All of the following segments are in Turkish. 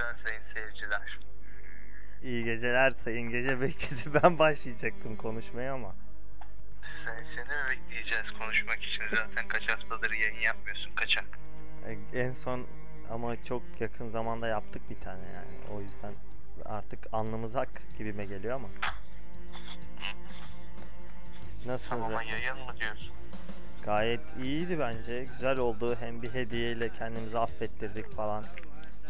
geceler sayın seyirciler. İyi geceler sayın gece bekçisi. Ben başlayacaktım konuşmaya ama. Sen, seni mi bekleyeceğiz konuşmak için zaten kaç haftadır yayın yapmıyorsun kaçak. E, En son ama çok yakın zamanda yaptık bir tane yani. O yüzden artık alnımız hak gibime geliyor ama. Nasılsınız? Tamam yayın mı diyorsun? Gayet iyiydi bence. Güzel oldu. Hem bir hediyeyle kendimizi affettirdik falan.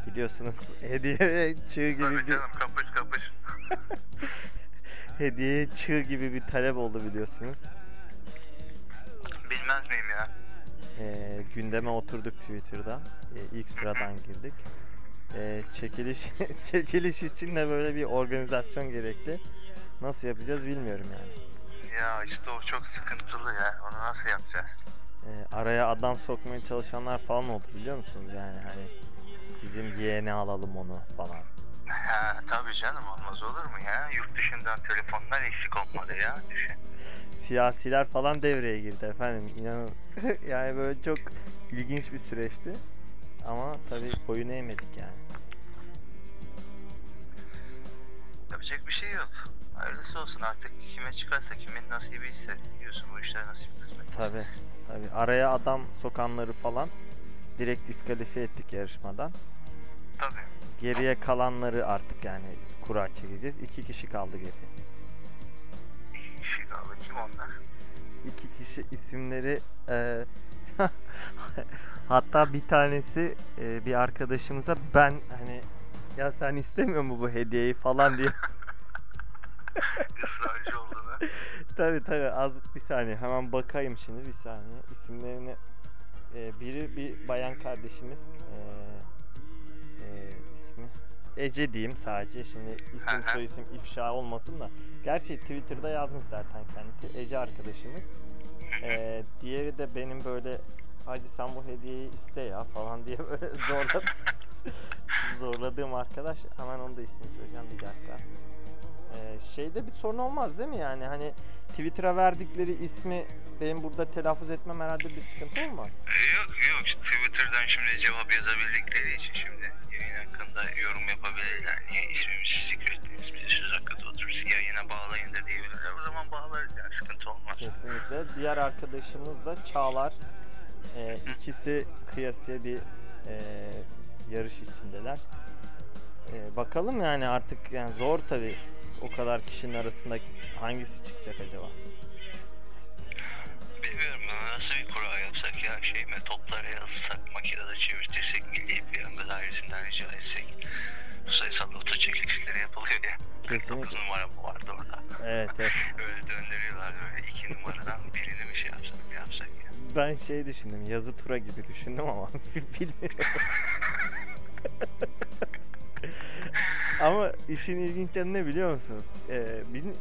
Biliyorsunuz hediye çığ gibi Tabii bir canım kapış kapış. hediye çığ gibi bir talep oldu biliyorsunuz. Bilmez miyim ya? Ee, gündeme oturduk Twitter'da. Ee, ilk sıradan girdik. Ee, çekiliş çekiliş için de böyle bir organizasyon gerekli. Nasıl yapacağız bilmiyorum yani. Ya işte o çok sıkıntılı ya. Onu nasıl yapacağız? Ee, araya adam sokmaya çalışanlar falan oldu biliyor musunuz yani hani bizim yeğeni alalım onu falan. Ha, tabii canım olmaz olur mu ya? Yurt dışından telefonlar eksik olmadı ya. Düşün. Siyasiler falan devreye girdi efendim inanın. yani böyle çok ilginç bir süreçti. Ama tabii boyun eğmedik yani. Yapacak bir şey yok. Hayırlısı olsun artık kime çıkarsa kimin nasibi ise biliyorsun bu işler nasip kısmet. Tabii. Tabii araya adam sokanları falan direkt diskalifiye ettik yarışmadan. Tabii. Geriye kalanları artık yani kura çekeceğiz. İki kişi kaldı geriye. İki kişi kaldı. Kim onlar? İki kişi isimleri e, hatta bir tanesi e, bir arkadaşımıza ben hani ya sen istemiyor mu bu hediyeyi falan diye. Israrcı olduğunu. tabii tabii az bir saniye hemen bakayım şimdi bir saniye isimlerini e, biri bir bayan kardeşimiz e, e, ismi Ece diyeyim sadece. Şimdi isim soy isim ifşa olmasın da. Gerçi Twitter'da yazmış zaten kendisi. Ece arkadaşımız. E, diğeri de benim böyle hacı sen bu hediyeyi iste ya falan diye böyle zorladım zorladığım arkadaş. Hemen onu da ismini söyleyeceğim bir dakika. Ee, şeyde bir sorun olmaz değil mi yani? Hani Twitter'a verdikleri ismi benim burada telaffuz etmem herhalde bir sıkıntı olmaz. Yok yok Twitter'dan şimdi cevap yazabildikleri için şimdi yayın hakkında yorum yapabilirler. Niye ismimiz secret ismimiz söz hakkında oturursa yayına bağlayın da diyebilirler. O zaman bağlarız yani sıkıntı olmaz. Kesinlikle. Diğer arkadaşımız da Çağlar. Ee, ikisi kıyasıya bir e, yarış içindeler. Ee, bakalım yani artık yani zor tabi o kadar kişinin arasında hangisi çıkacak acaba? Nasıl bir kura yapsak ya şey mi topları yazsak makinede çevirtirsek milli piyango dairesinden rica etsek. Bu sayısal loto çekilişleri yapılıyor ya. 49 Kesinlikle. numara mı vardı orada? Evet evet. Öyle döndürüyorlar böyle iki numaradan birini mi şey yapsak yapsak ya. Ben şey düşündüm yazı tura gibi düşündüm ama bilmiyorum. Ama işin ilginç yanı ne biliyor musunuz? Ee, bil-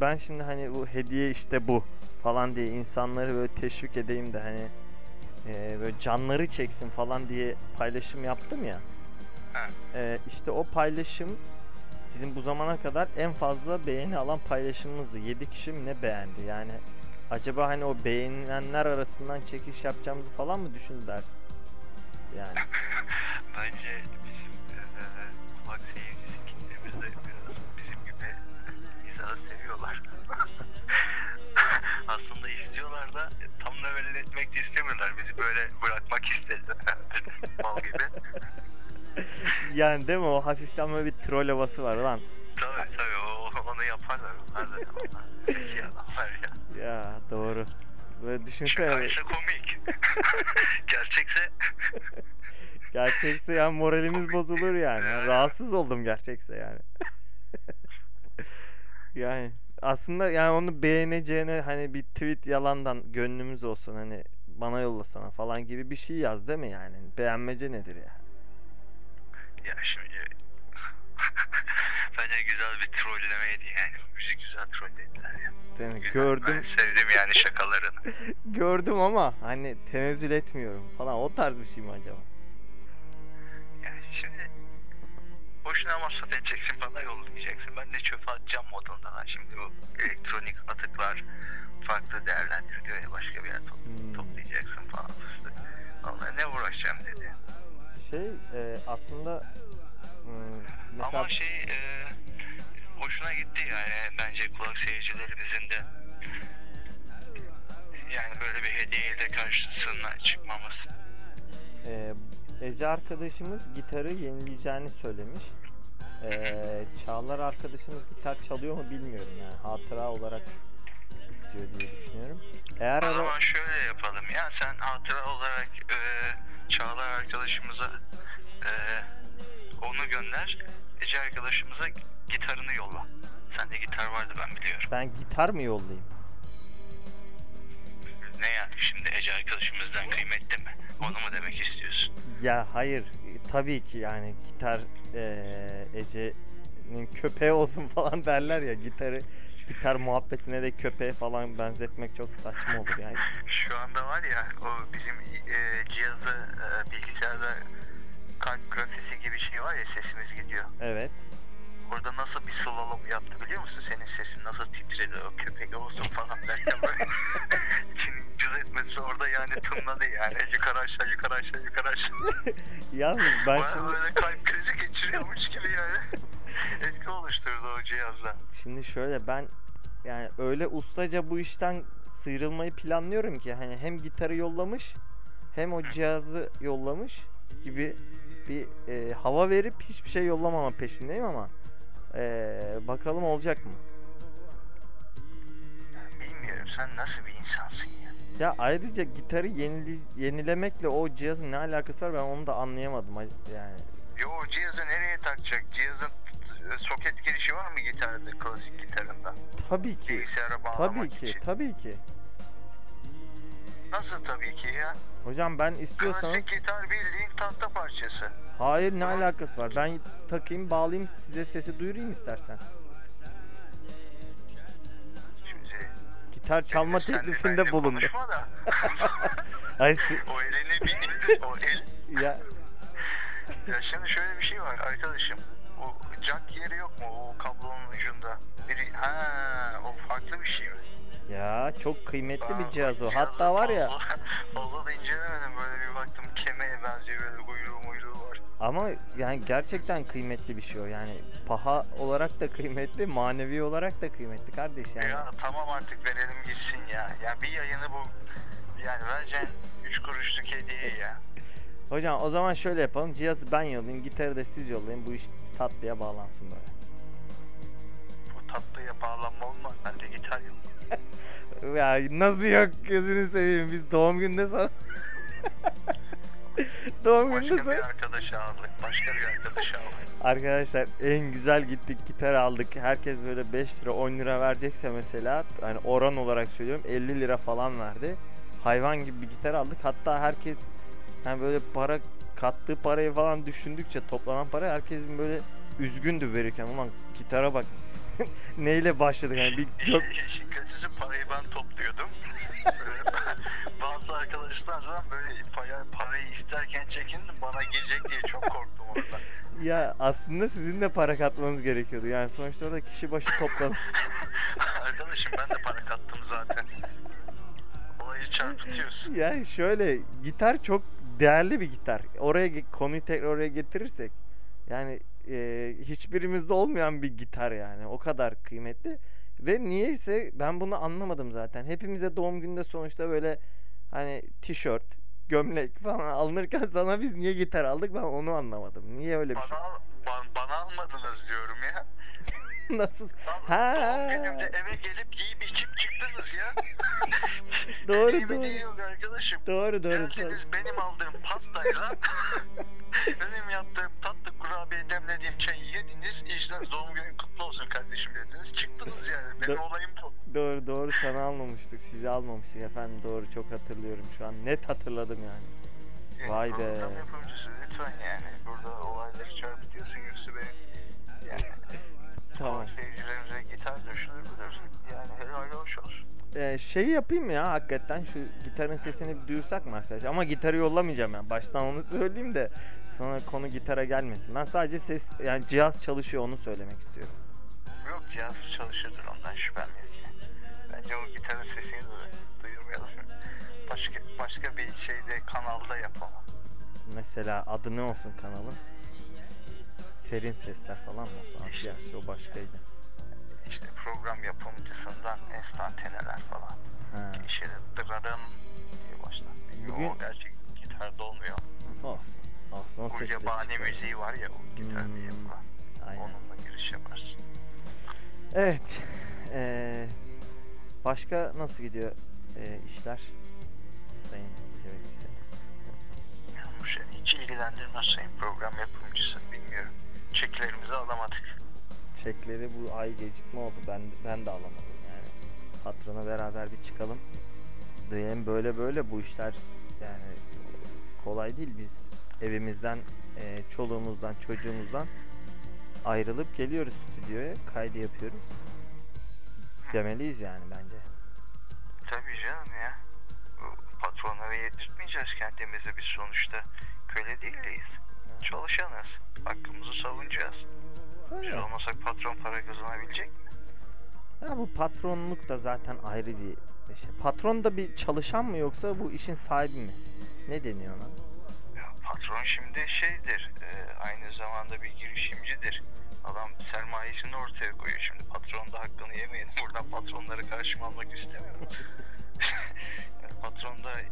ben şimdi hani bu hediye işte bu falan diye insanları böyle teşvik edeyim de hani e, böyle canları çeksin falan diye paylaşım yaptım ya. Ee, işte o paylaşım bizim bu zamana kadar en fazla beğeni alan paylaşımımızdı. 7 kişi mi ne beğendi yani acaba hani o beğenilenler arasından çekiş yapacağımızı falan mı düşündüler? Yani Bence bizim eee kulak seyircisi kitlemiz de biraz bizim gibi insanı seviyorlar. Aslında istiyorlar da tam da belli etmek de istemiyorlar. Bizi böyle bırakmak istediler. Mal gibi. yani değil mi o hafiften böyle bir troll havası var lan. Tabii tabii o, onu yaparlar. Onlar da. Zeki adamlar ya. Ya doğru. Böyle düşünsene Şakaysa komik. Gerçekse gerçekse yani moralimiz Komik bozulur yani. Yani. Rahatsız oldum gerçekse yani. yani aslında yani onu beğeneceğine hani bir tweet yalandan gönlümüz olsun hani bana yollasana falan gibi bir şey yaz değil mi yani? Beğenmece nedir ya? Ya şimdi bence güzel bir trollemeydi yani. Bizi güzel trollediler ya. Değil mi? Güzel. Gördüm Ben sevdim yani şakalarını. gördüm ama hani tenezzül etmiyorum falan o tarz bir şey mi acaba? Yani şimdi boşuna masraf edeceksin bana yollayacaksın. Ben de çöpe atacağım modundalar. Şimdi bu elektronik atıklar farklı değerlendiriliyor ya başka bir yer top- Hmm. toplayacaksın falan fıstık. Vallahi ne uğraşacağım dedi. Şey e, aslında Hmm, mesela Ama şey e, hoşuna gitti yani bence kulak seyircilerimizin de. Yani böyle bir hediyeyle karşısına çıkmamız. e, Ece arkadaşımız gitarı yenileyeceğini söylemiş. E, Çağlar arkadaşımız gitar çalıyor mu bilmiyorum yani. Hatıra olarak istiyor diye düşünüyorum. Eğer O ara... zaman şöyle yapalım ya sen hatıra olarak e, Çağlar arkadaşımıza e, onu gönder. Ece arkadaşımıza gitarını yolla. Sende gitar vardı ben biliyorum. Ben gitar mı yollayayım? Ne yani şimdi Ece arkadaşımızdan kıymetli mi? Onu mu demek istiyorsun? Ya hayır e, tabii ki yani gitar eee, Ece'nin köpeği olsun falan derler ya gitarı gitar muhabbetine de köpeğe falan benzetmek çok saçma olur yani. Şu anda var ya o bizim e, cihazı e, bilgisayarda kalp grafisi gibi şey var ya sesimiz gidiyor. Evet. Orada nasıl bir slalom yaptı biliyor musun? Senin sesin nasıl titredi o köpek olsun falan derken böyle içinin cız etmesi orada yani tınladı yani. Yukarı aşağı yukarı aşağı yukarı aşağı. Yalnız ben Baya şimdi böyle kalp krizi geçiriyormuş gibi yani. Etki oluşturdu o cihazla. şimdi şöyle ben yani öyle ustaca bu işten sıyrılmayı planlıyorum ki hani hem gitarı yollamış hem o cihazı yollamış gibi bir e, hava verip hiçbir şey yollamama peşindeyim ama e, bakalım olacak mı? Bilmiyorum sen nasıl bir insansın ya. Ya ayrıca gitarı yenili, yenilemekle o cihazın ne alakası var ben onu da anlayamadım yani. Yo o cihazı nereye takacak? Cihazın soket girişi var mı gitarda, klasik gitarında? Tabii ki. Bilgisayara bağlamak Tabii ki. için. Tabii ki. Nasıl tabii ki ya? Hocam ben istiyorsanız Klasik gitar bildiğin tahta parçası. hayır ne alakası var? Ben takayım, bağlayayım size sesi duyurayım istersen. Şimdi Gitar çalma de teklifinde bulundu. Ay si- o elini bir indir. O el. ya Ya şimdi şöyle bir şey var arkadaşım. O jack yeri yok mu o kablonun ucunda? Biri ha o farklı bir şey mi? Ya çok kıymetli bir Aa, cihaz o. Hatta var ya fazla- da incelemedim böyle bir baktım kemeye benziyor böyle kuyruğu muyruğu var. ama yani gerçekten kıymetli bir şey o. Yani paha olarak da kıymetli, manevi olarak da kıymetli kardeş yani. Ya tamam artık verelim gitsin ya. Ya bir yayını bu yani vereceksin 3 kuruşluk hediye ya. Hocam o zaman şöyle yapalım. Cihazı ben yollayayım, gitarı da siz yollayın. Bu iş tatlıya bağlansın böyle. Bu tatlıya bağlanma olmaz. Ben de gitar yok. Ya nasıl yok gözünü seveyim biz doğum gününde sana doğum gününde Başka sana bir arkadaşı aldık. Başka bir arkadaşı aldık. Arkadaşlar en güzel gittik gitar aldık herkes böyle 5 lira 10 lira verecekse mesela hani oran olarak söylüyorum 50 lira falan verdi hayvan gibi bir gitar aldık hatta herkes hani böyle para kattığı parayı falan düşündükçe toplanan para herkesin böyle üzgündü verirken ulan gitara bak neyle başladık yani bir gök İşin- kötüsü parayı ben topluyordum. Bazı arkadaşlardan böyle para, parayı isterken çekindim bana gelecek diye çok korktum orada. Ya aslında sizin de para katmanız gerekiyordu. Yani sonuçta orada kişi başı toplam. Arkadaşım ben de para kattım zaten. Olayı çarpıtıyorsun. yani şöyle gitar çok değerli bir gitar. Oraya konuyu tekrar oraya getirirsek yani e, hiçbirimizde olmayan bir gitar yani. O kadar kıymetli. Ve niyeyse ben bunu anlamadım zaten. Hepimize doğum günde sonuçta böyle hani tişört, gömlek falan alınırken sana biz niye gitar aldık ben onu anlamadım. Niye öyle bir şey? Bana, al- ban- bana almadınız diyorum ya. Nasıl? Ha. Günümde eve gelip giyip içip çıktınız ya. Doğru, doğru. değil arkadaşım. Doğru doğru. Geldiniz benim aldığım pastayla benim yaptığım tatlı kurabiye demlediğim çayı yediniz. İşte doğum günün kutlu olsun kardeşim dediniz. Çıktınız yani. Benim Do- olayım bu. Doğru doğru sana almamıştık sizi almamıştık efendim doğru çok hatırlıyorum şu an net hatırladım yani. Yani Vay be. Program yapımcısı lütfen yani. Burada olayları çarpıtıyorsun yoksa benim Tamam. seyircilerimize gitar düşünür bilir. Yani helal hoş olsun. Ee, şey yapayım ya hakikaten şu gitarın sesini bir duyursak mı arkadaş? Ama gitarı yollamayacağım yani baştan onu söyleyeyim de sonra konu gitara gelmesin. Ben sadece ses yani cihaz çalışıyor onu söylemek istiyorum. Yok cihaz çalışırdır ondan şüphem yok. Bence o gitarın sesini de duyurmayalım. Başka başka bir şeyde kanalda yapalım. Mesela adı ne olsun kanalın? Serin sesler falan mı? Falan. Gerçi o başkaydı. İşte program yapımcısından enstantaneler falan. Girişe de dırarım diye başlar. Bugün- O gerçek gitarda olmuyor. Olsun. Olsun. O Gulyabani müziği var ya o gitar Hmm. diye yapılan. Aynen. Onunla giriş yaparsın. Evet. Ee, başka nasıl gidiyor ee, işler? Sayın Cevdet bu seni hiç ilgilendirmez sayın program yapımcısı. Bilmiyorum. Çeklerimizi alamadık. Çekleri bu ay gecikme oldu. Ben ben de alamadım yani. Patrona beraber bir çıkalım. Diyelim böyle böyle bu işler yani kolay değil. Biz evimizden, e, çoluğumuzdan, çocuğumuzdan ayrılıp geliyoruz stüdyoya. Kaydı yapıyoruz. Demeliyiz yani bence. Tabii canım ya. Patronlara yedirtmeyeceğiz kendimizi biz sonuçta. Köle değiliz. Çalışanız. Hakkımızı savunacağız. Biz Öyle. olmasak patron para kazanabilecek mi? Ya bu patronluk da zaten ayrı bir şey. Patron da bir çalışan mı yoksa bu işin sahibi mi? Ne deniyor ona? Patron şimdi şeydir. e, aynı zamanda bir girişimcidir. Adam sermayesini ortaya koyuyor. Şimdi patron da hakkını yemeyin. Buradan patronları karşıma almak istemiyorum. Patron da e,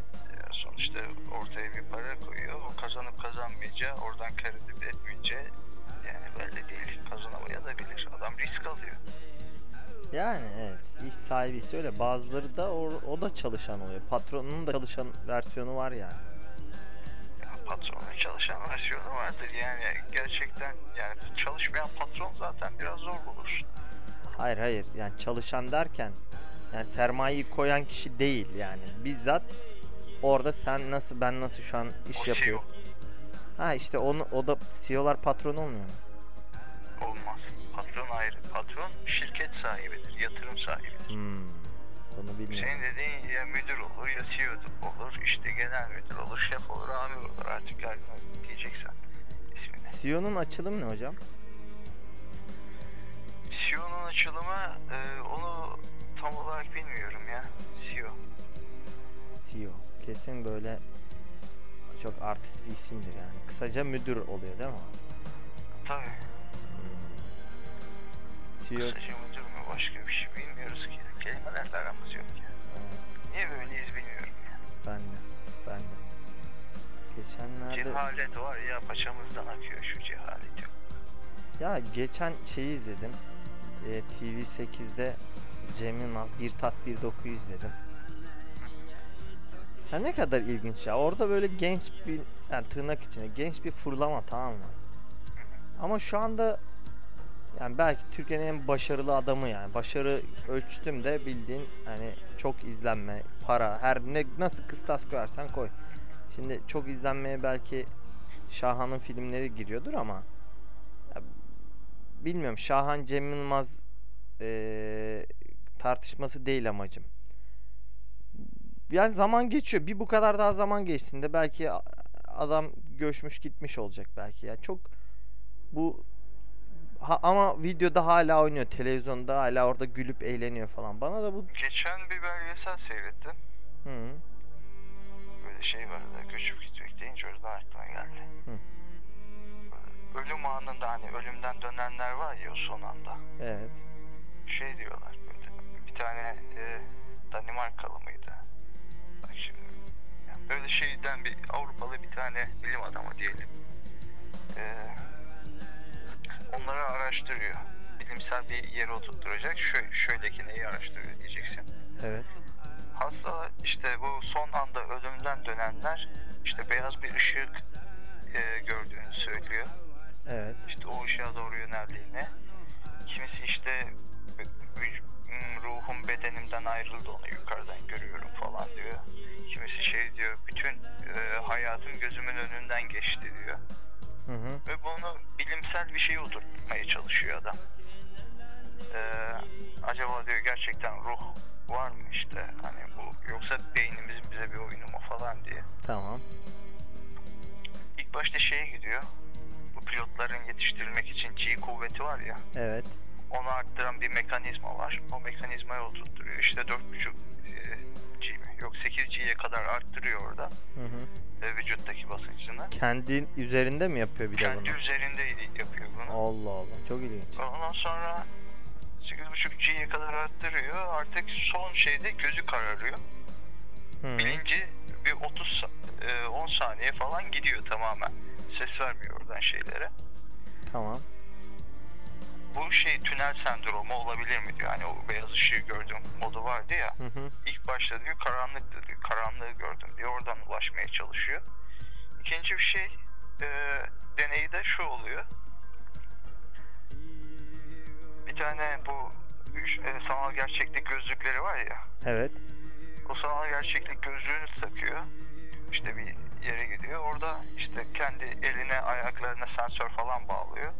sonuçta ortaya bir para koyuyor. O kazanıp kazanmayacağı, oradan kar edip etmeyeceği yani belli değil. Kazanamaya da bilir. Adam risk alıyor. Yani evet iş sahibi öyle. Bazıları da o, o da çalışan oluyor. Patronun da çalışan versiyonu var yani. Patronun çalışan versiyonu vardır. Yani gerçekten yani çalışmayan patron zaten biraz zor bulursun. Hayır hayır yani çalışan derken yani sermayeyi koyan kişi değil yani. Bizzat orada sen nasıl ben nasıl şu an iş O yapıyorum. Ha işte onu o da CEO'lar patron olmuyor mu? Olmaz. Patron ayrı. Patron şirket sahibidir, yatırım sahibidir. Hmm. Bunu bilmiyorum. Senin dediğin ya müdür olur ya CEO olur, işte genel müdür olur, şef olur, amir olur artık yani diyeceksen ismini. CEO'nun açılımı ne hocam? CEO'nun açılımı e, onu tam olarak bilmiyorum ya. CEO. CEO. Kesin böyle çok artist bir isimdir yani. Kısaca müdür oluyor değil mi? Tabii. CEO. Kısaca müdür mü başka bir şey bilmiyoruz ki. Kelimelerle aramız yok ya. Niye böyleyiz bilmiyorum ya. Ben de. Ben de. Geçenlerde Cehalet var ya paçamızdan akıyor şu cehalet yok. ya geçen şeyi izledim. Ee, TV8'de Cem Yılmaz bir tat bir doku izledim. Ya ne kadar ilginç ya. Orada böyle genç bir yani tırnak içine genç bir fırlama tamam mı? Ama şu anda yani belki Türkiye'nin en başarılı adamı yani. Başarı ölçtüm de bildiğin hani çok izlenme, para, her ne nasıl kıstas koyarsan koy. Şimdi çok izlenmeye belki Şahan'ın filmleri giriyordur ama ya, bilmiyorum Şahan Cem Yılmaz eee, tartışması değil amacım. Yani zaman geçiyor. Bir bu kadar daha zaman geçsin de belki adam göçmüş gitmiş olacak belki. Ya çok bu ha- ama videoda hala oynuyor. Televizyonda hala orada gülüp eğleniyor falan. Bana da bu Geçen bir belgesel seyrettim. hı, Böyle şey vardı, göçüp gitmek deyince oradan aklıma geldi. Hı. Böyle Ölüm anında hani ölümden dönenler var ya o son anda. evet. Şey diyorlar böyle. Bir tane e, Danimarkalı mıydı? Bak şimdi. yani böyle şeyden bir Avrupalı bir tane bilim adamı diyelim. E, onları araştırıyor. Bilimsel bir yere oturtturacak. Şöyle, şöyle ki neyi araştırıyor diyeceksin. Evet. Hasta işte bu son anda ölümden dönenler işte beyaz bir ışık e, gördüğünü söylüyor. Evet. İşte o ışığa doğru yöneldiğini. Kimisi işte vü- vüc- m, ruhum bedenimden ayrıldı onu yukarıdan görüyorum falan diyor. Kimisi şey diyor bütün e, hayatım gözümün önünden geçti diyor. Hı hı. Ve bunu bilimsel bir şeye oturtmaya çalışıyor adam. Ee, acaba diyor gerçekten ruh var mı işte hani bu yoksa beynimizin bize bir oyunu mu falan diye. Tamam. İlk başta şeye gidiyor. Bu pilotların yetiştirilmek için G kuvveti var ya. Evet. Onu arttıran bir mekanizma var. O mekanizmayı oturtturuyor. İşte 4.5 e, G mi? Yok 8G'ye kadar arttırıyor orada Hı hı. e, vücuttaki basıncını. Kendi üzerinde mi yapıyor bir de Kendi bunu? üzerinde yapıyor bunu. Allah Allah çok ilginç. Ondan sonra 8.5G'ye kadar arttırıyor. Artık son şeyde gözü kararıyor. Hı. Bilinci bir 30 sa- e, 10 saniye falan gidiyor tamamen. Ses vermiyor oradan şeylere. Tamam. Bu şey tünel sendromu olabilir mi diyor. Hani o beyaz ışığı gördüm modu vardı ya. Hı hı. İlk başta diyor karanlıktı diyor. Karanlığı gördüm diyor. Oradan ulaşmaya çalışıyor. İkinci bir şey e, deneyi de şu oluyor. Bir tane bu üç- e, sanal gerçeklik gözlükleri var ya. Evet. O sanal gerçeklik gözlüğünü takıyor. İşte bir yere gidiyor. Orada işte kendi eline ayaklarına sensör falan bağlıyor.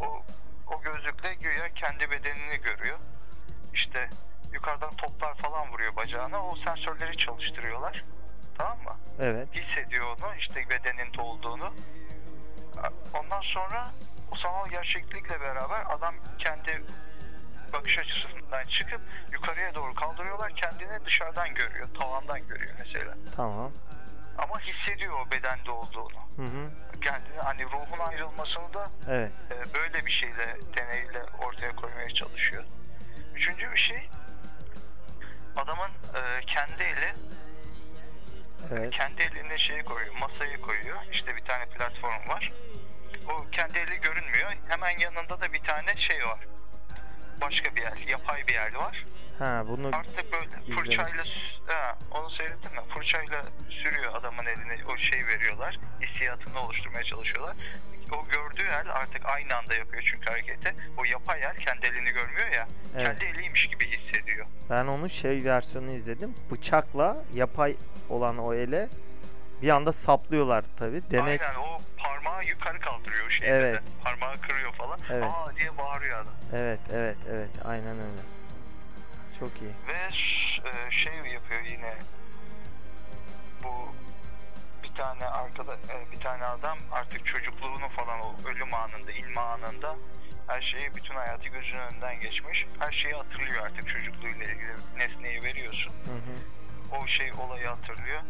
O o gözlükle güya kendi bedenini görüyor. İşte yukarıdan toplar falan vuruyor bacağına. O sensörleri çalıştırıyorlar. Tamam mı? Evet. Hissediyor onu işte bedeninde olduğunu. Ondan sonra o sanal gerçeklikle beraber adam kendi bakış açısından çıkıp yukarıya doğru kaldırıyorlar. Kendini dışarıdan görüyor. Tavandan görüyor mesela. Tamam. Ama hissediyor o bedende olduğunu. Hı hı. Kendini hani ruhun ayrılmasını da Evet. e, böyle bir şeyle deneyle ortaya koymaya çalışıyor. Üçüncü bir şey adamın e, kendi eli Evet. kendi eline şeyi koyuyor, masayı koyuyor. İşte bir tane platform var. O kendi eli görünmüyor. Hemen yanında da bir tane şey var. Başka bir el, yapay bir el var. Ha bunu Artık böyle fırçayla, ha, onu seyrettin mi? Fırçayla sürüyor adamın eline, o şey veriyorlar. Hissiyatını oluşturmaya çalışıyorlar. O gördüğü el artık aynı anda yapıyor çünkü hareketi. O yapay el kendi elini görmüyor ya. Evet. Kendi eliymiş gibi hissediyor. ben onun şey versiyonunu izledim. Bıçakla yapay olan o ele bir anda saplıyorlar tabi. Denek Aynen o parmağı yukarı kaldırıyor şeyde Evet. de. Parmağı kırıyor falan. Evet. Aa diye bağırıyor adam. Evet, evet, evet. Aynen öyle. Çok iyi. Ve e, şey yapıyor yine bu bir tane arkada e, bir tane adam artık çocukluğunu falan o ölüm anında inme anında her şeyi bütün hayatı gözünün önünden geçmiş. Her şeyi hatırlıyor artık çocukluğuyla ilgili nesneyi veriyorsun. Hı hı. O şey olayı hatırlıyor.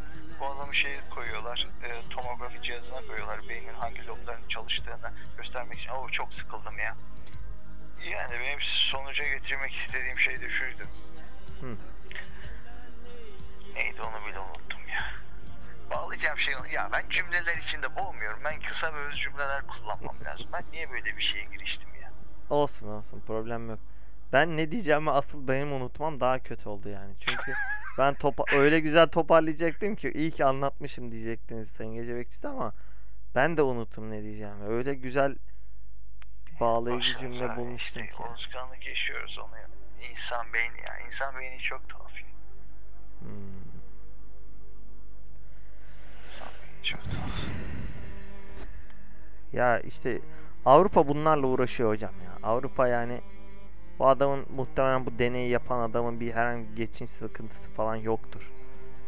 Bu adamı şey koyuyorlar, e, tomografi cihazına koyuyorlar beynin hangi loblarının çalıştığını göstermek için. Oo çok sıkıldım ya. Sonuca getirmek istediğim şey de şuydu. Hı. Neydi onu bile unuttum ya. Bağlayacağım şey ya ben cümleler içinde boğmuyorum. Ben kısa ve öz cümleler kullanmam lazım. Ben niye böyle bir şeye giriştim ya? Olsun olsun problem yok. Ben ne diyeceğimi asıl benim unutmam daha kötü oldu yani. Çünkü ben topa öyle güzel toparlayacaktım ki iyi ki anlatmışım diyecektiniz Sayın Gece Bekçisi ama ben de unuttum ne diyeceğimi. Öyle güzel bağlayıcı cümle bulmuştum işte ki. Unutkanlık yaşıyoruz onu ya. İnsan beyni ya. İnsan beyni çok tuhaf ya. Hmm. İnsan beyni çok tuhaf. Ya işte Avrupa bunlarla uğraşıyor hocam ya. Avrupa yani bu adamın muhtemelen bu deneyi yapan adamın bir herhangi bir geçinç sıkıntısı falan yoktur.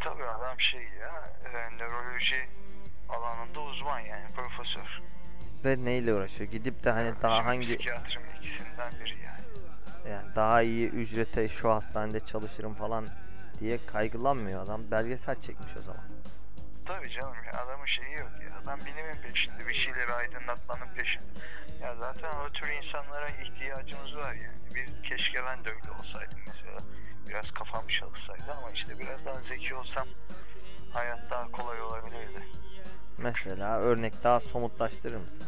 Tabii adam şey ya. E, nöroloji alanında uzman yani profesör. Ve neyle uğraşıyor? Gidip de hani daha hangi Psikiyatrim ikisinden biri yani. yani daha iyi ücrete şu hastanede çalışırım falan diye kaygılanmıyor adam. Belgesel çekmiş o zaman. Tabii canım ya adamın şeyi yok ya. Adam bilimin peşinde. Bir şeyleri aydınlatmanın peşinde. Ya zaten o tür insanlara ihtiyacımız var yani. Biz keşke ben de öyle olsaydım mesela. Biraz kafam çalışsaydı ama işte biraz daha zeki olsam hayat daha kolay olabilirdi. Mesela örnek daha somutlaştırır mısın?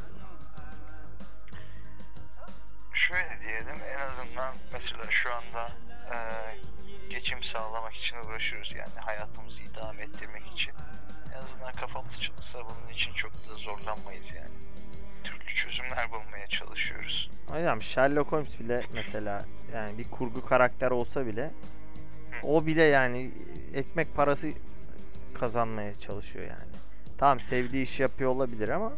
Şöyle diyelim en azından mesela şu anda e, geçim sağlamak için uğraşıyoruz yani hayatımızı idame ettirmek için. En azından kafamız çalışsa bunun için çok da zorlanmayız yani. Türlü çözümler bulmaya çalışıyoruz. Hocam Sherlock Holmes bile mesela yani bir kurgu karakter olsa bile o bile yani ekmek parası kazanmaya çalışıyor yani. Tamam sevdiği iş yapıyor olabilir ama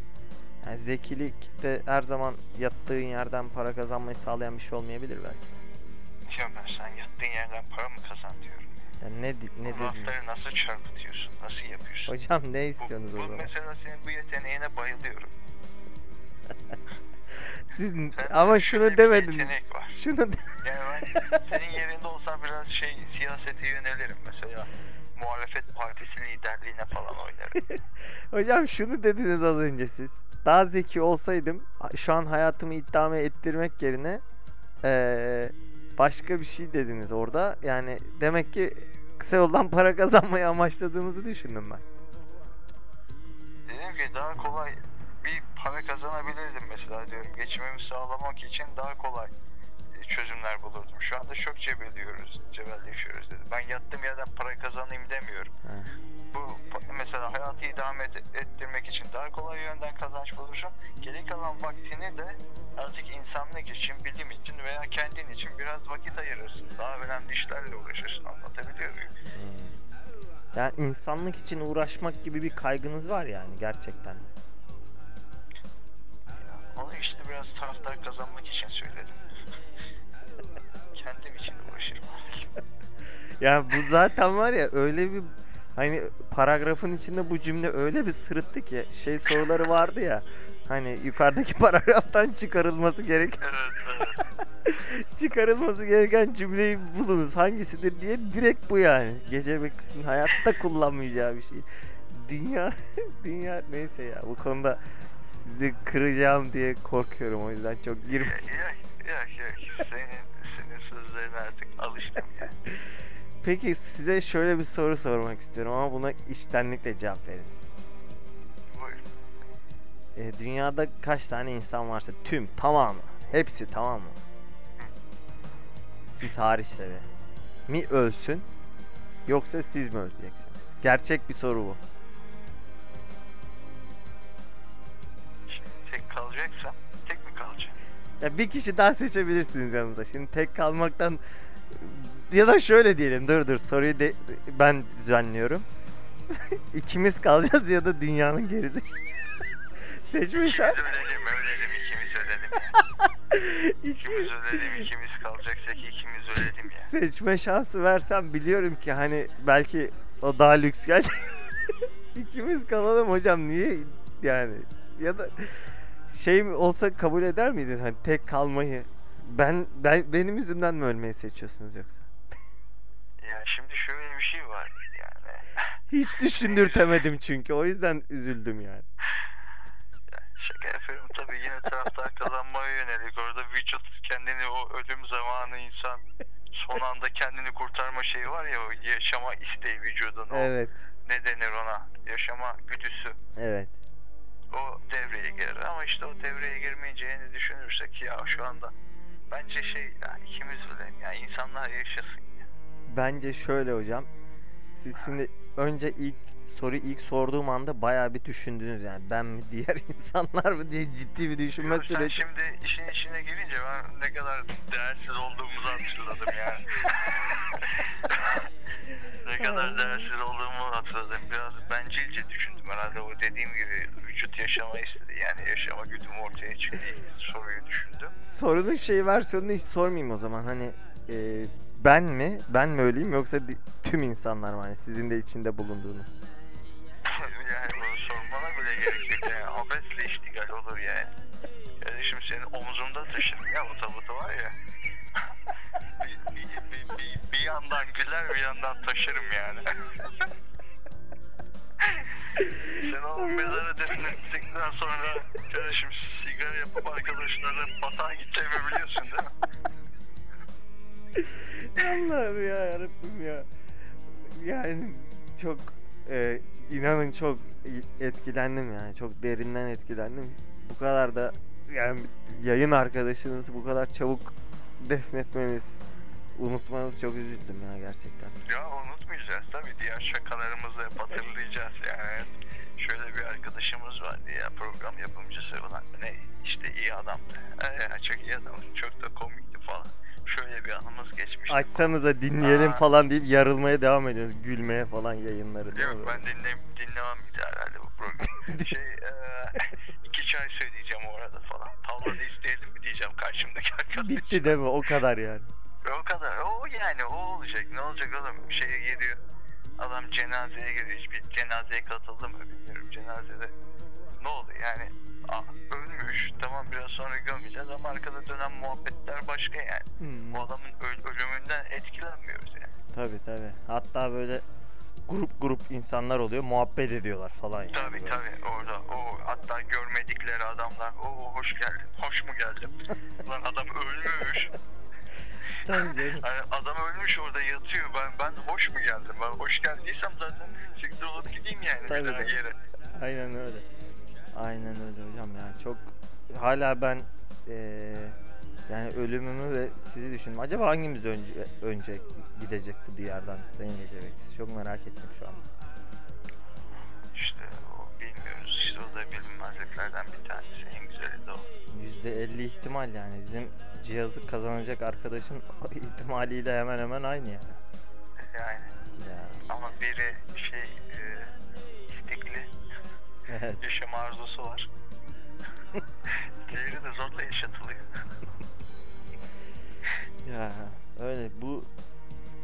yani zekilik de her zaman yattığın yerden para kazanmayı sağlayan bir şey olmayabilir belki. Diyorum ben sen yattığın yerden para mı kazan diyorum. Yani ne di- ne Bu dedin? lafları nasıl çarpıtıyorsun? Nasıl yapıyorsun? Hocam ne Bu, istiyorsunuz o bu zaman? mesela senin bu yeteneğine bayılıyorum. Siz Sen ama şöyle şunu bir demediniz. yetenek var. Şunu de- Yani ben senin yerinde olsam biraz şey siyasete yönelirim mesela. muhalefet partisi liderliğine falan oynarım. Hocam şunu dediniz az önce siz. Daha zeki olsaydım şu an hayatımı idame ettirmek yerine eee, başka bir şey dediniz orada. Yani demek ki kısa yoldan para kazanmayı amaçladığınızı düşündüm ben. Dedim ki daha kolay bir para kazanabilirdim mesela diyorum. Geçimimi sağlamak için daha kolay çözümler bulurdum. Şu anda çok cebelliyoruz, cebelleşiyoruz dedim. Ben yattığım yerden para kazanayım demiyorum. Bu mesela hayatı idame et- ettirmek için daha kolay yönden kazanç bulursun. Geri kalan vaktini de artık insanlık için, bilim için veya kendin için biraz vakit ayırırsın. Daha önemli işlerle uğraşırsın. Anlatabiliyor muyum? Hmm. Yani insanlık için uğraşmak gibi bir kaygınız var yani gerçekten. Onu işte biraz taraftar kazanmak için söyledim. Yani bu zaten var ya öyle bir hani paragrafın içinde bu cümle öyle bir sırıttı ki şey soruları vardı ya hani yukarıdaki paragraftan çıkarılması gerek Evet, evet. çıkarılması gereken cümleyi bulunuz hangisidir diye direkt bu yani. Gece bekçisinin hayatta kullanmayacağı bir şey. Dünya dünya neyse ya bu konuda sizi kıracağım diye korkuyorum o yüzden çok girme. Yok yok yok. Senin, senin sözlerine artık alıştım ya. Peki size şöyle bir soru sormak istiyorum ama buna içtenlikle cevap veriniz. Buyur. E, dünyada kaç tane insan varsa tüm tamamı hepsi tamam mı? Siz hariç tabi. Mi ölsün yoksa siz mi öleceksiniz? Gerçek bir soru bu. Şimdi tek kalacaksam tek mi kalacağım? Ya bir kişi daha seçebilirsiniz yanınızda. Şimdi tek kalmaktan ya da şöyle diyelim. Dur dur soruyu de ben düzenliyorum. İkimiz kalacağız ya da dünyanın gerisi. Şans. İkimiz ölelim ölelim ikimiz ölelim İkimiz ölelim ikimiz kalacaksak ikimiz ölelim ya. seçme şansı versem biliyorum ki hani belki o daha lüks geldi. İkimiz kalalım hocam niye yani ya da şey olsa kabul eder miydin hani tek kalmayı? Ben ben benim yüzümden mi ölmeyi seçiyorsunuz yoksa? Ya şimdi şöyle bir şey var yani. Hiç düşündürtemedim çünkü o yüzden üzüldüm yani. Ya Şaka yapıyorum tabii yine taraftar kazanmaya yönelik. Orada vücut kendini o ölüm zamanı insan son anda kendini kurtarma şeyi var ya o yaşama isteği vücudun. O Evet. ne denir ona? Yaşama güdüsü. Evet. O devreye girer ama işte o devreye girmeyeceğini düşünürsek ya şu anda bence şey ya ikimiz ölelim ya insanlar yaşasın ya. Bence şöyle hocam. Siz şimdi önce ilk soruyu ilk sorduğum anda bayağı bir düşündünüz yani ben mi diğer insanlar mı diye ciddi bir düşünme Sen süreci. şimdi işin içine girince ben ne kadar değersiz olduğumuzu hatırladım yani. ne kadar değersiz olduğumu hatırladım. Biraz bencilce düşündüm herhalde o dediğim gibi vücut yaşama istedi. Yani yaşama güdüm ortaya çıktı. Soruyu düşündüm. Sorunun şey versiyonunu hiç sormayayım o zaman. Hani e, ben mi? Ben mi öleyim yoksa tüm insanlar mı? Hani sizin de içinde bulunduğunuz. yani bunu sormana bile gerek yok. Yani abesle iştigal olur yani. Kardeşim senin omzunda taşırım ya bu tabutu var ya. bir, bir, bir, bir, bir yandan güler bir yandan taşırım yani. Sen o mezara defnettikten sonra kardeşim sigara yapıp arkadaşlarla batağa gideceğimi biliyorsun değil mi? Allah'ım ya yarabbim ya. Yani çok e, inanın çok etkilendim yani. Çok derinden etkilendim. Bu kadar da yani yayın arkadaşınızı bu kadar çabuk defnetmeniz, unutmanız çok üzüldüm ya gerçekten. Ya unutmayacağız tabii diğer şakalarımızı hep hatırlayacağız yani. Şöyle bir arkadaşımız vardı ya program yapımcısı falan. Ne işte iyi adamdı. Ee, çok iyi adam. Çok da komikti falan. Şöyle bir anımız geçmişti. Açsanıza dinleyelim Aa. falan deyip yarılmaya devam ediyoruz. Gülmeye falan yayınları değil mi? Yok ben dinle, dinlemem bir daha herhalde bu programı. şey e, iki çay söyleyeceğim o arada falan. Tavla da isteyelim mi diyeceğim karşımdaki arkadaşım. Bitti değil mi? O kadar yani. O kadar. O yani o olacak. Ne olacak oğlum? Şeye geliyor. Adam cenazeye geliyor. Hiçbir cenazeye katıldı mı bilmiyorum. Cenazede ne oldu yani? Aa, ölmüş. Tamam biraz sonra gömeceğiz ama arkada dönen muhabbetler başka yani. Hmm. Bu adamın öl- ölümünden etkilenmiyoruz yani. Tabi tabi. Hatta böyle grup grup insanlar oluyor. Muhabbet ediyorlar falan. yani Tabii böyle. tabii orada o hatta görmedikleri adamlar o hoş geldin hoş mu geldim lan adam ölmüş Tabii hani adam ölmüş orada yatıyor ben ben hoş mu geldim ben hoş geldiysem zaten siktir olup gideyim yani Tabii, bir daha yere Aynen öyle. Aynen öyle hocam ya. Çok hala ben eee, yani ölümümü ve sizi düşündüm. Acaba hangimiz önce önce gidecek bu diyardan Sayın Gece Bekçisi? Çok merak ettim şu anda. işte o bilmiyoruz işte o da bilinmezliklerden bir tanesi en güzeli de o %50 ihtimal yani bizim cihazı kazanacak arkadaşın ihtimaliyle hemen hemen aynı yani. yani Ya, ama biri şey e, evet. yaşam arzusu var diğeri de zorla yaşatılıyor Ya öyle bu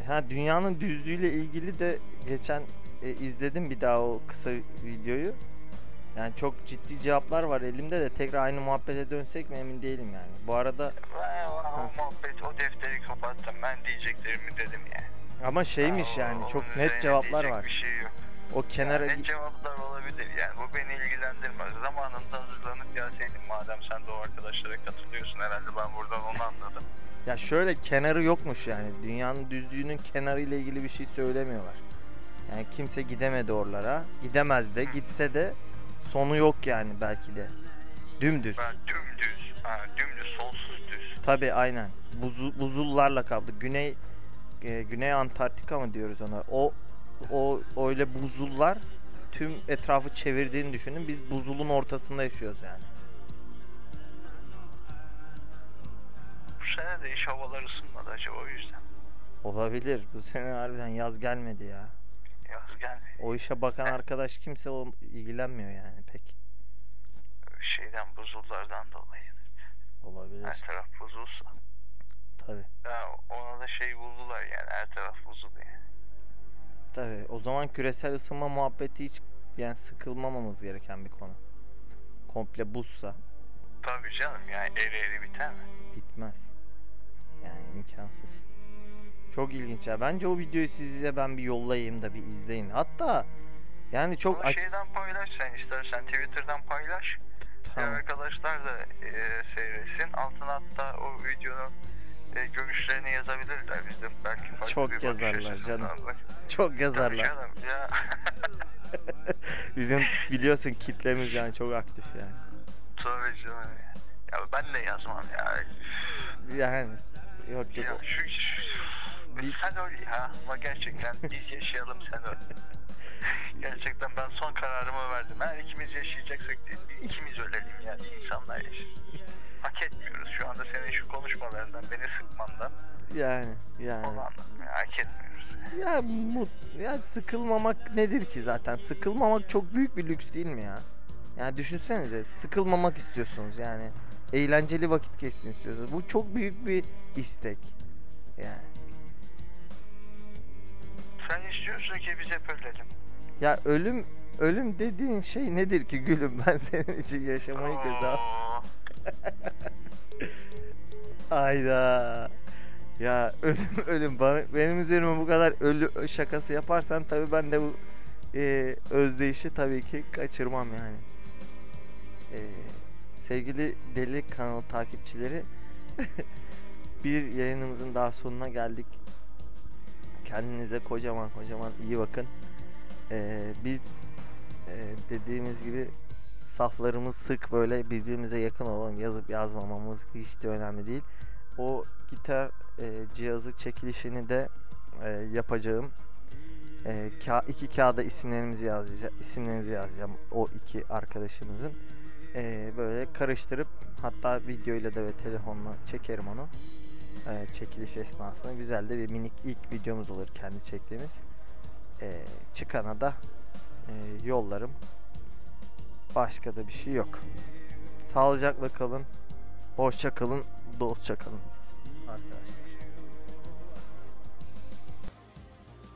ha dünyanın düzlüğüyle ilgili de geçen e, izledim bir daha o kısa videoyu. Yani çok ciddi cevaplar var elimde de tekrar aynı muhabbete dönsek mi emin değilim yani. Bu arada Ben o, muhabbet, o defteri kapattım. Ben diyeceklerimi dedim yani. ama şeymiş o- yani çok net cevaplar var. Bir şey yok. O kenara Yani net cevaplar olabilir yani. Bu beni ilgilendirmez. Zamanında hazırlanıp gelseydin madem sen de o arkadaşlara katılıyorsun herhalde ben buradan onu anladım. ya şöyle kenarı yokmuş yani. Dünyanın düzlüğünün kenarı ile ilgili bir şey söylemiyorlar. Yani kimse gidemedi oralara. Gidemez de gitse de sonu yok yani belki de. Dümdüz. Ben dümdüz, ha, dümdüz solsuz düz. Tabi aynen. Buzu, buzullarla kaplı. Güney e, Güney Antarktika mı diyoruz ona? O o öyle buzullar tüm etrafı çevirdiğini düşünün. Biz buzulun ortasında yaşıyoruz yani. Bu sene de hiç havalar ısınmadı acaba o yüzden. Olabilir. Bu sene harbiden yaz gelmedi ya. Yaz gelmedi. O işe bakan arkadaş kimse o ilgilenmiyor yani pek. Şeyden buzullardan dolayı. Olabilir. Her taraf buzulsa. Tabi. Ha, ona da şey buldular yani her taraf buzul yani. Tabi. O zaman küresel ısınma muhabbeti hiç yani sıkılmamamız gereken bir konu. Komple buzsa Tabii canım yani eri eri biter mi? bitmez. Yani imkansız. Çok ilginç ya. Bence o videoyu size ben bir yollayayım da bir izleyin. Hatta yani çok Bunu şeyden paylaş sen istersen Twitter'dan paylaş. Diğer Tamam. arkadaşlar da e, seyretsin. Altına hatta o videonun e, görüşlerini yazabilirler. Biz de belki farklı Çok bir yazarlar canım. bak- Çok Tabii yazarlar. canım ya. Bizim biliyorsun kitlemiz yani çok aktif yani. Tabii canım ya. Ben de yazmam ya. Yani yok yok. ya şu, şu, sen öl ya. Ama gerçekten biz yaşayalım sen öl. Gerçekten ben son kararımı verdim. Eğer ikimiz yaşayacaksak ikimiz ölelim yani insanlar yaşasın. Hak etmiyoruz şu anda senin şu konuşmalarından beni sıkmandan Yani yani. onu anladım ya hak etmiyoruz. Ya mut ya sıkılmamak nedir ki zaten? Sıkılmamak çok büyük bir lüks değil mi ya? Yani düşünsenize sıkılmamak istiyorsunuz yani. Eğlenceli vakit geçsin istiyorsunuz. Bu çok büyük bir istek. Yani. Sen istiyorsun ki biz hep ölelim. Ya ölüm ölüm dediğin şey nedir ki gülüm? Ben senin için yaşamayı. Oo, Ayda. Ya ölüm ölüm bana, benim üzerime bu kadar ölü şakası yaparsan tabii ben de bu e, özdeyişi tabii ki kaçırmam yani. E, sevgili Deli kanalı takipçileri bir yayınımızın daha sonuna geldik. Kendinize kocaman kocaman iyi bakın. E, biz e, dediğimiz gibi saflarımız sık böyle birbirimize yakın olalım. Yazıp yazmamamız hiç de önemli değil. O gitar e, cihazı çekilişini de e, yapacağım. E, ka- iki kağıda isimlerimizi yazacağım. isimlerinizi yazacağım o iki arkadaşımızın. E, böyle karıştırıp hatta videoyla da ve telefonla çekerim onu. E, çekiliş esnasında güzel de bir minik ilk videomuz olur kendi çektiğimiz. E, çıkana da e, yollarım. Başka da bir şey yok. Sağlıcakla kalın. Hoşça kalın. Dostça kalın.